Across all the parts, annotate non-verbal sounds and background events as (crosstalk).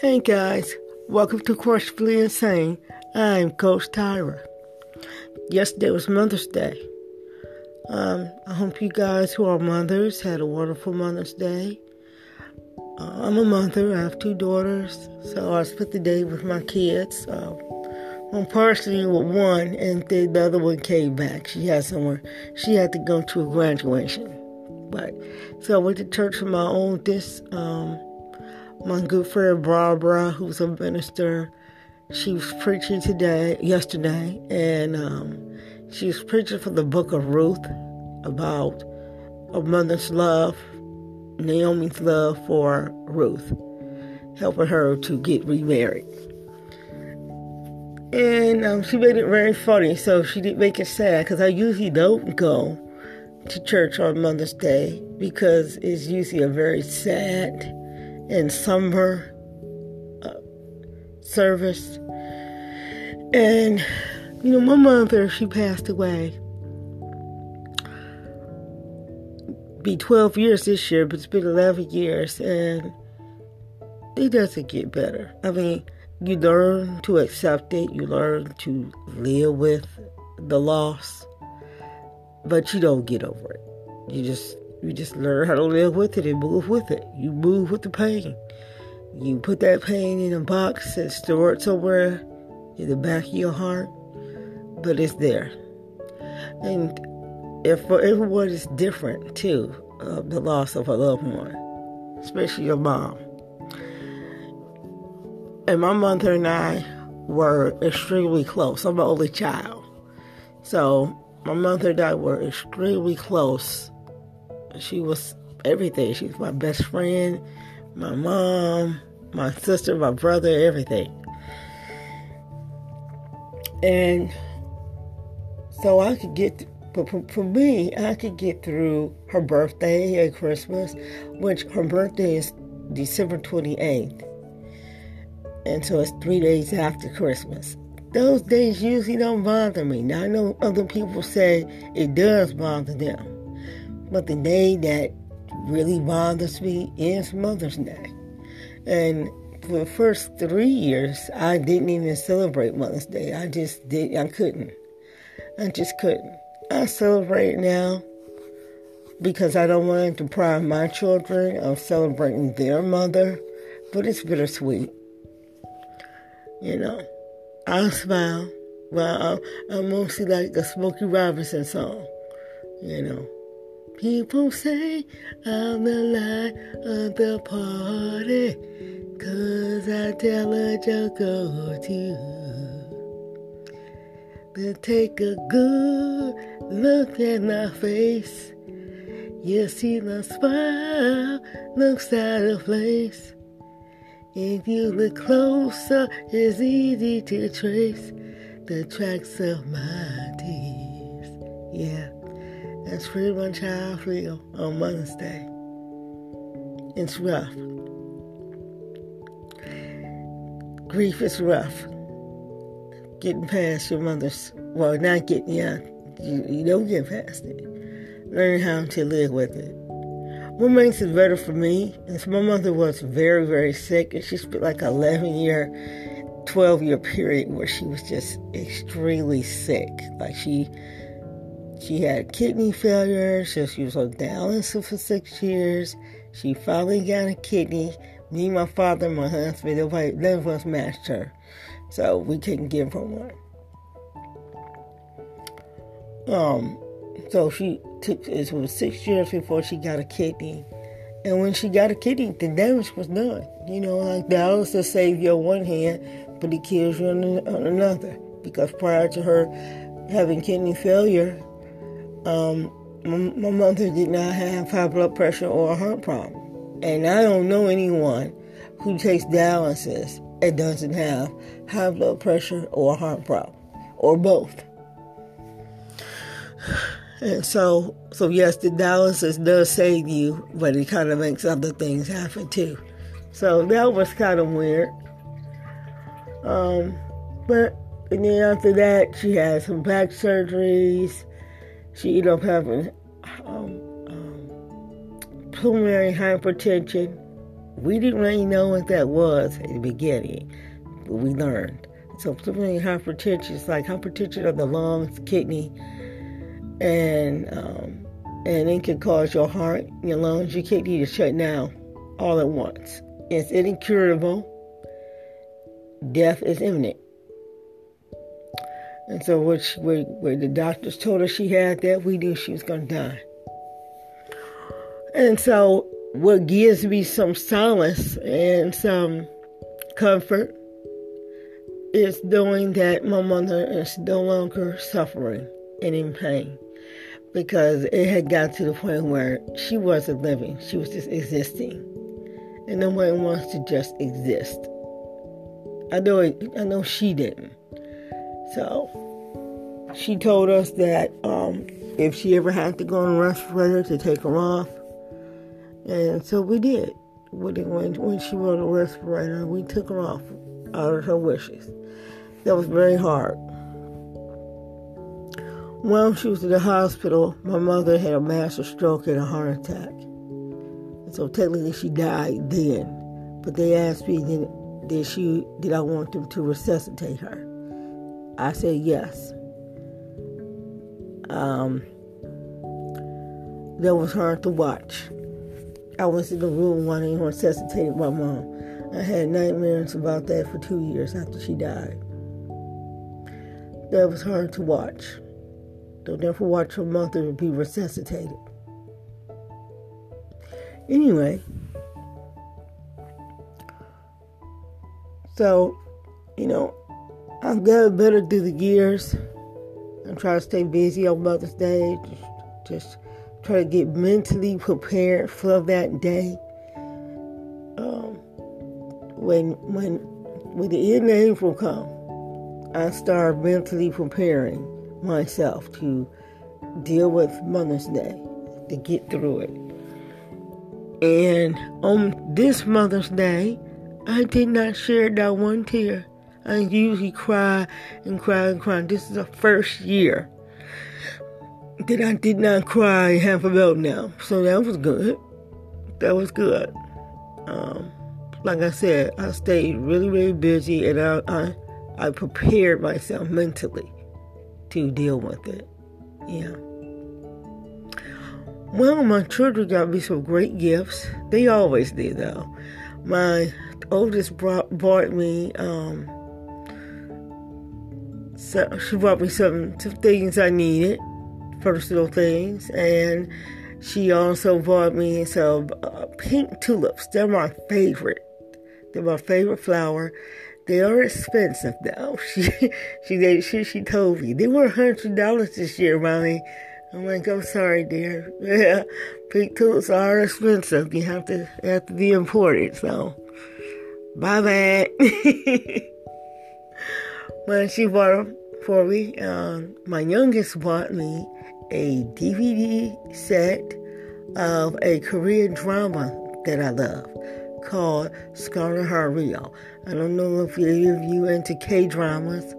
Hey guys, welcome to Questionably Insane. I'm Coach Tyra. Yesterday was Mother's Day. Um, I hope you guys who are mothers had a wonderful Mother's Day. Uh, I'm a mother. I have two daughters, so I spent the day with my kids. Uh, I'm partially with one, and the other one came back. She had somewhere. She had to go to a graduation, but so I went to church for my oldest. Um, my good friend Barbara, who's a minister, she was preaching today, yesterday, and um, she was preaching from the book of Ruth about a mother's love, Naomi's love for Ruth, helping her to get remarried. And um, she made it very funny, so she didn't make it sad because I usually don't go to church on Mother's Day because it's usually a very sad in summer uh, service. And, you know, my mother, she passed away. Be 12 years this year, but it's been 11 years, and it doesn't get better. I mean, you learn to accept it, you learn to live with the loss, but you don't get over it. You just you just learn how to live with it and move with it. You move with the pain. You put that pain in a box and store it somewhere in the back of your heart, but it's there. And if for everyone it's different too, uh, the loss of a loved one, especially your mom. And my mother and I were extremely close. I'm an only child. So my mother and I were extremely close she was everything. She was my best friend, my mom, my sister, my brother, everything. And so I could get, but for, for me, I could get through her birthday and Christmas, which her birthday is December 28th. And so it's three days after Christmas. Those days usually don't bother me. Now I know other people say it does bother them. But the day that really bothers me is Mother's Day. And for the first three years, I didn't even celebrate Mother's Day. I just did. I couldn't. I just couldn't. I celebrate now because I don't want to deprive my children of celebrating their mother. But it's bittersweet. You know, I smile. Well, I'm mostly like the Smokey Robinson song. You know. People say I'm the light of the party, cause I tell a joke or two. But take a good look at my face. You see the smile looks out of place. If you look closer, it's easy to trace the tracks of my tears. Yeah. That's pretty much how I feel on Mother's Day. It's rough. Grief is rough. Getting past your mother's, well, not getting, yeah, you, you don't get past it. Learn how to live with it. What makes it better for me is my mother was very, very sick, and she spent like 11 year, 12 year period where she was just extremely sick. Like she she had kidney failure, so she was on dialysis for six years. She finally got a kidney. Me, my father, my husband, nobody, none of us matched her. So we couldn't give her one. Um, so she took, it was six years before she got a kidney. And when she got a kidney, the damage was done. You know, like dialysis saves you on one hand, but it kills you on another. Because prior to her having kidney failure, um, my, mother did not have high blood pressure or a heart problem. And I don't know anyone who takes dialysis and doesn't have high blood pressure or a heart problem, or both. And so, so yes, the dialysis does save you, but it kind of makes other things happen too. So that was kind of weird. Um, but and then after that, she had some back surgeries she ended up having um, um, pulmonary hypertension, We didn't really know what that was at the beginning, but we learned. So pulmonary hypertension is like hypertension of the lungs, kidney, and um, and it can cause your heart, your lungs, your kidney to shut down all at once. It's incurable. Death is imminent. And so, when the doctors told her she had that, we knew she was going to die. And so, what gives me some solace and some comfort is knowing that my mother is no longer suffering and in pain because it had got to the point where she wasn't living, she was just existing. And nobody wants to just exist. I know it, I know she didn't. So she told us that um, if she ever had to go on a respirator to take her off, and so we did. When, when she was on a respirator, we took her off out of her wishes. That was very hard. While she was in the hospital, my mother had a massive stroke and a heart attack. So technically she died then. But they asked me did, did she did I want them to resuscitate her. I said yes. Um, that was hard to watch. I was in the room wanting to resuscitate my mom. I had nightmares about that for two years after she died. That was hard to watch. Don't ever watch your mother be resuscitated. Anyway, so, you know, I've gotten better through the years. I'm trying to stay busy on Mother's Day. Just, just try to get mentally prepared for that day. Um, when when when the end of April comes, I start mentally preparing myself to deal with Mother's Day, to get through it. And on this Mother's Day, I did not shed that one tear. I usually cry and cry and cry. This is the first year that I did not cry half a belt now. So that was good. That was good. Um, like I said, I stayed really, really busy and I, I, I prepared myself mentally to deal with it. Yeah. Well, my children got me some great gifts. They always did, though. My oldest brought, bought me um, so she brought me some, some things I needed, personal things, and she also bought me some uh, pink tulips. They're my favorite. They're my favorite flower. They are expensive though. (laughs) She she she she told me they were hundred dollars this year, mommy. I'm like, I'm sorry, dear. Yeah, (laughs) pink tulips are expensive. You have to have to be imported. So, bye (laughs) bye. when she bought them me, um, my youngest bought me a DVD set of a Korean drama that I love called Scarlet Heart Ryeo. I don't know if any of you into K dramas,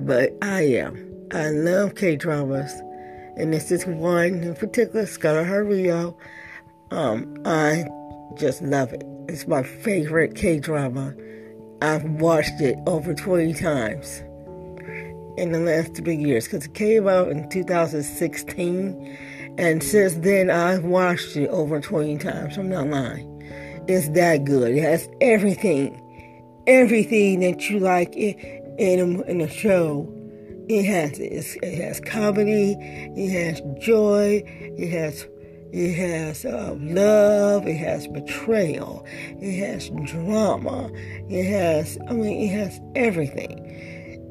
but I am. I love K dramas, and this is one in particular, Scarlet Heart Ryeo. Um, I just love it. It's my favorite K drama. I've watched it over 20 times in the last three years because it came out in 2016. And since then, I've watched it over 20 times. I'm not lying. It's that good. It has everything, everything that you like in, in, a, in a show. It has it. has comedy. It has joy. It has it has uh, love. It has betrayal. It has drama. It has, I mean, it has everything.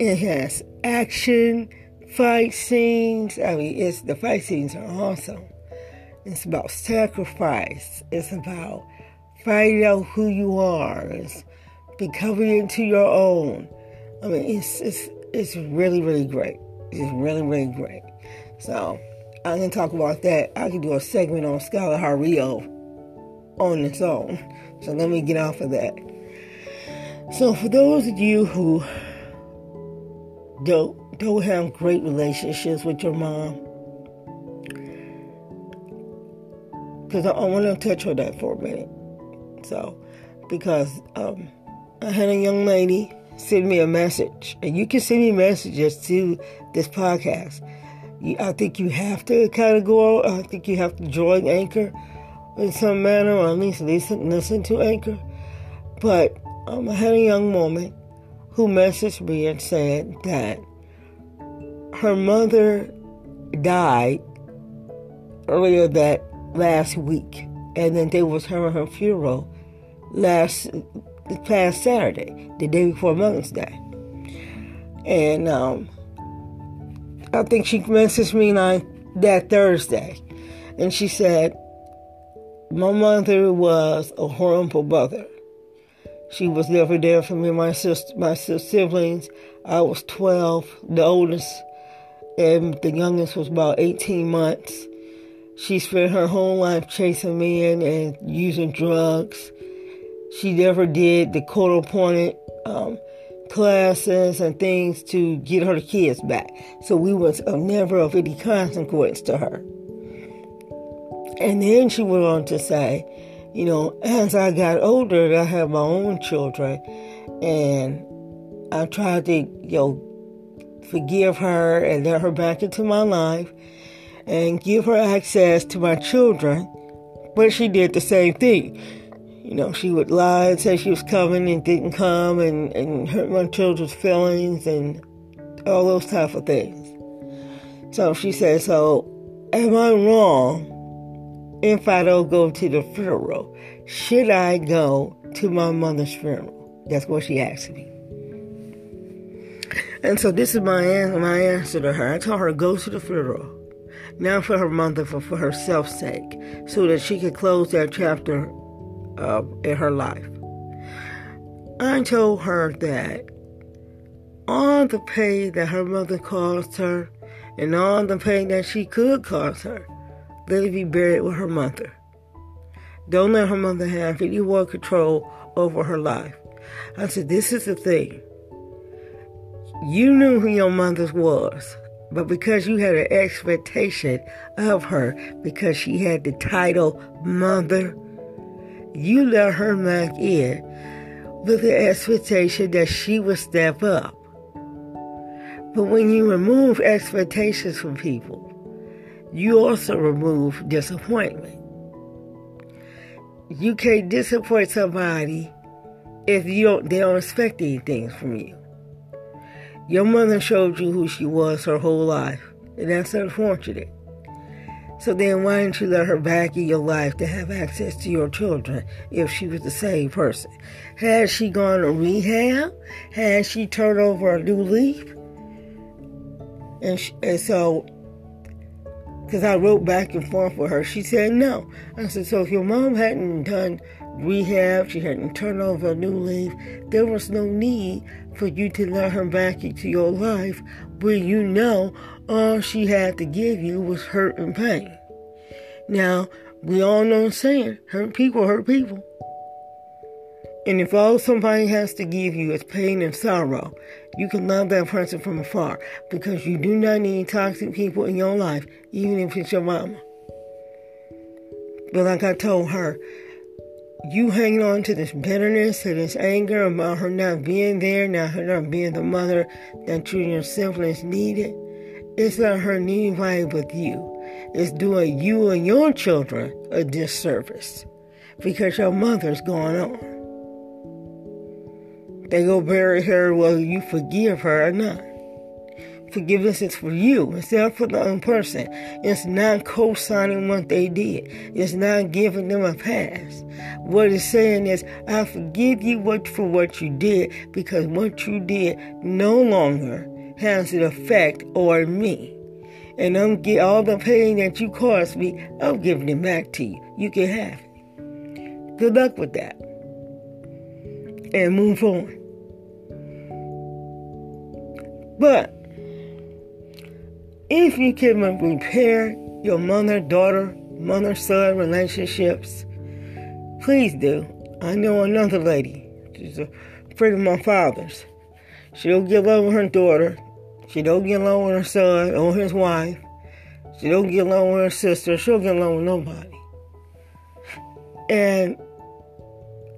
It has action, fight scenes. I mean, it's the fight scenes are awesome. It's about sacrifice. It's about finding out who you are. It's becoming into your own. I mean, it's it's it's really really great. It's really really great. So I'm gonna talk about that. I can do a segment on Heart Ryeo on its own. So let me get off of that. So for those of you who don't don't have great relationships with your mom, because I, I want to touch on that for a minute. So, because um, I had a young lady send me a message, and you can send me messages to this podcast. You, I think you have to kind of go. I think you have to join Anchor in some manner, or at least listen, listen to Anchor. But um, I had a young woman who messaged me and said that her mother died earlier that last week, and then there was her her funeral last past Saturday, the day before Mother's Day, and um, I think she messaged me like that Thursday, and she said, "My mother was a horrible mother. She was never there for me, my sister, my siblings. I was twelve, the oldest." and the youngest was about 18 months. She spent her whole life chasing men and using drugs. She never did the court appointed um, classes and things to get her kids back. So we was never of any consequence to her. And then she went on to say, you know, as I got older, I had my own children, and I tried to, you know, forgive her and let her back into my life and give her access to my children. But she did the same thing. You know, she would lie and say she was coming and didn't come and, and hurt my children's feelings and all those type of things. So she said, So am I wrong if I don't go to the funeral? Should I go to my mother's funeral? That's what she asked me. And so this is my answer, my answer to her. I told her go to the funeral, not for her mother, but for herself's sake, so that she could close that chapter uh, in her life. I told her that all the pain that her mother caused her, and all the pain that she could cause her, let it be buried with her mother. Don't let her mother have any more control over her life. I said, this is the thing. You knew who your mother was, but because you had an expectation of her, because she had the title mother, you let her back in with the expectation that she would step up. But when you remove expectations from people, you also remove disappointment. You can't disappoint somebody if you don't, they don't expect anything from you. Your mother showed you who she was her whole life, and that's unfortunate. So then, why didn't you let her back in your life to have access to your children if she was the same person? Has she gone to rehab? Has she turned over a new leaf? And, she, and so, because I wrote back and forth with her, she said no. I said, so if your mom hadn't done rehab, she hadn't turned over a new leaf, there was no need for you to let her back into your life where you know all she had to give you was hurt and pain. Now, we all know the saying, hurt people hurt people. And if all somebody has to give you is pain and sorrow, you can love that person from afar because you do not need toxic people in your life, even if it's your mama. But like I told her, you hanging on to this bitterness and this anger about her not being there, not her not being the mother that you and your siblings needed, it's not her needing anybody but you. It's doing you and your children a disservice because your mother's going on. They go bury her whether you forgive her or not. Forgiveness is for you. It's not for the other person. It's not co-signing what they did. It's not giving them a pass. What it's saying is, I forgive you what for what you did because what you did no longer has an effect on me. And I'm get all the pain that you caused me, I'm giving it back to you. You can have it. Good luck with that. And move on. But if you can repair your mother daughter, mother son relationships, please do. I know another lady, she's a friend of my father's. She don't get along with her daughter. She don't get along with her son or his wife. She don't get along with her sister. She don't get along with nobody. And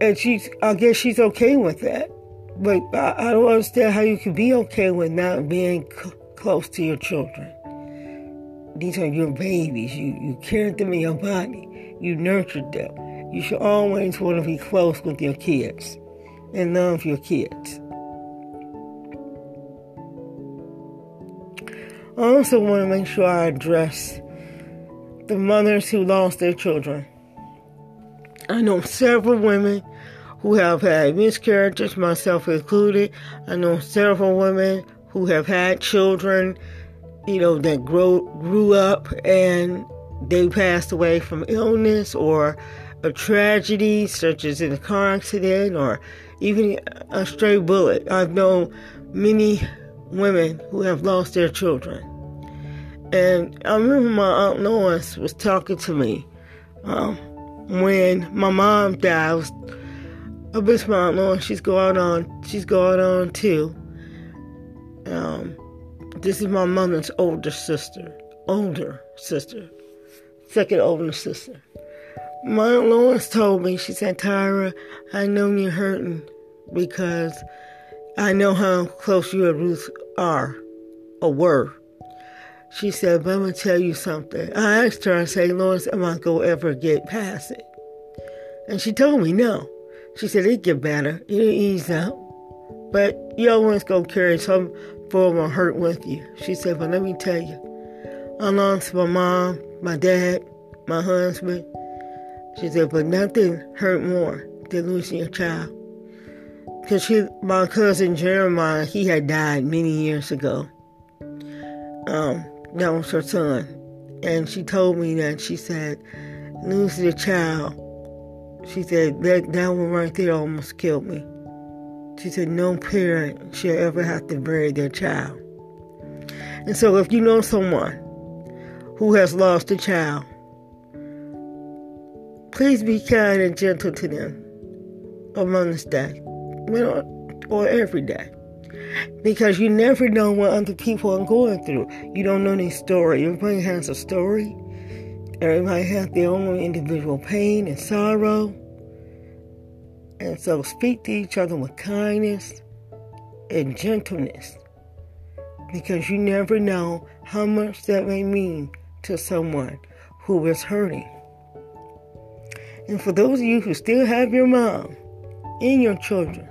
and she's, I guess she's okay with that. But I, I don't understand how you can be okay with not being c- close to your children. These are your babies. You, you carried them in your body. You nurtured them. You should always want to be close with your kids and love your kids. I also want to make sure I address the mothers who lost their children. I know several women who have had miscarriages, myself included. I know several women who have had children, you know, that grow, grew up and they passed away from illness or a tragedy, such as in a car accident or even a stray bullet. I've known many women who have lost their children. And I remember my Aunt Lois was talking to me um, when my mom died. I, was, Aunt Lois. She's going on. She's going on too. Um, this is my mother's older sister, older sister, second older sister. My Aunt Lois told me, she said, Tyra, I know you're hurting because I know how close you and Ruth are or were. She said, but I'm going to tell you something. I asked her, I said, Lois, am I going to ever get past it? And she told me no. She said, it get better. It'll ease out. But you always going to carry some form of hurt with you. She said, but let me tell you, I lost my mom, my dad, my husband. She said, but nothing hurt more than losing your child. Because my cousin Jeremiah, he had died many years ago. Um, that was her son. And she told me that she said, losing a child, she said, that, that one right there almost killed me. She said, no parent should ever have to bury their child. And so if you know someone who has lost a child, please be kind and gentle to them on Mother's Day or every day. Because you never know what other people are going through. You don't know their story. Everybody has a story. Everybody has their own individual pain and sorrow. And so speak to each other with kindness and gentleness. Because you never know how much that may mean to someone who is hurting. And for those of you who still have your mom and your children,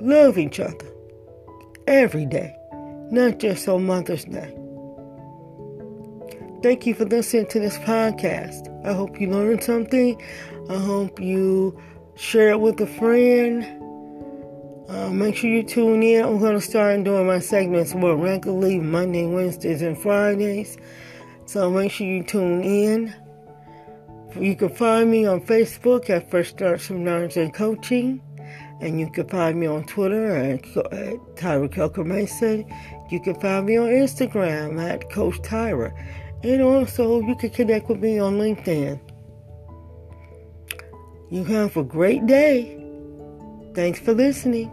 love each other every day, not just on Mother's Day. Thank you for listening to this podcast. I hope you learned something. I hope you share it with a friend. Uh, make sure you tune in. I'm going to start doing my segments more regularly Monday, Wednesdays, and Fridays. So make sure you tune in. You can find me on Facebook at First Start Knowledge and Coaching. And you can find me on Twitter at, at Tyra Kelker Mason. You can find me on Instagram at Coach Tyra. And also, you can connect with me on LinkedIn. You have a great day. Thanks for listening.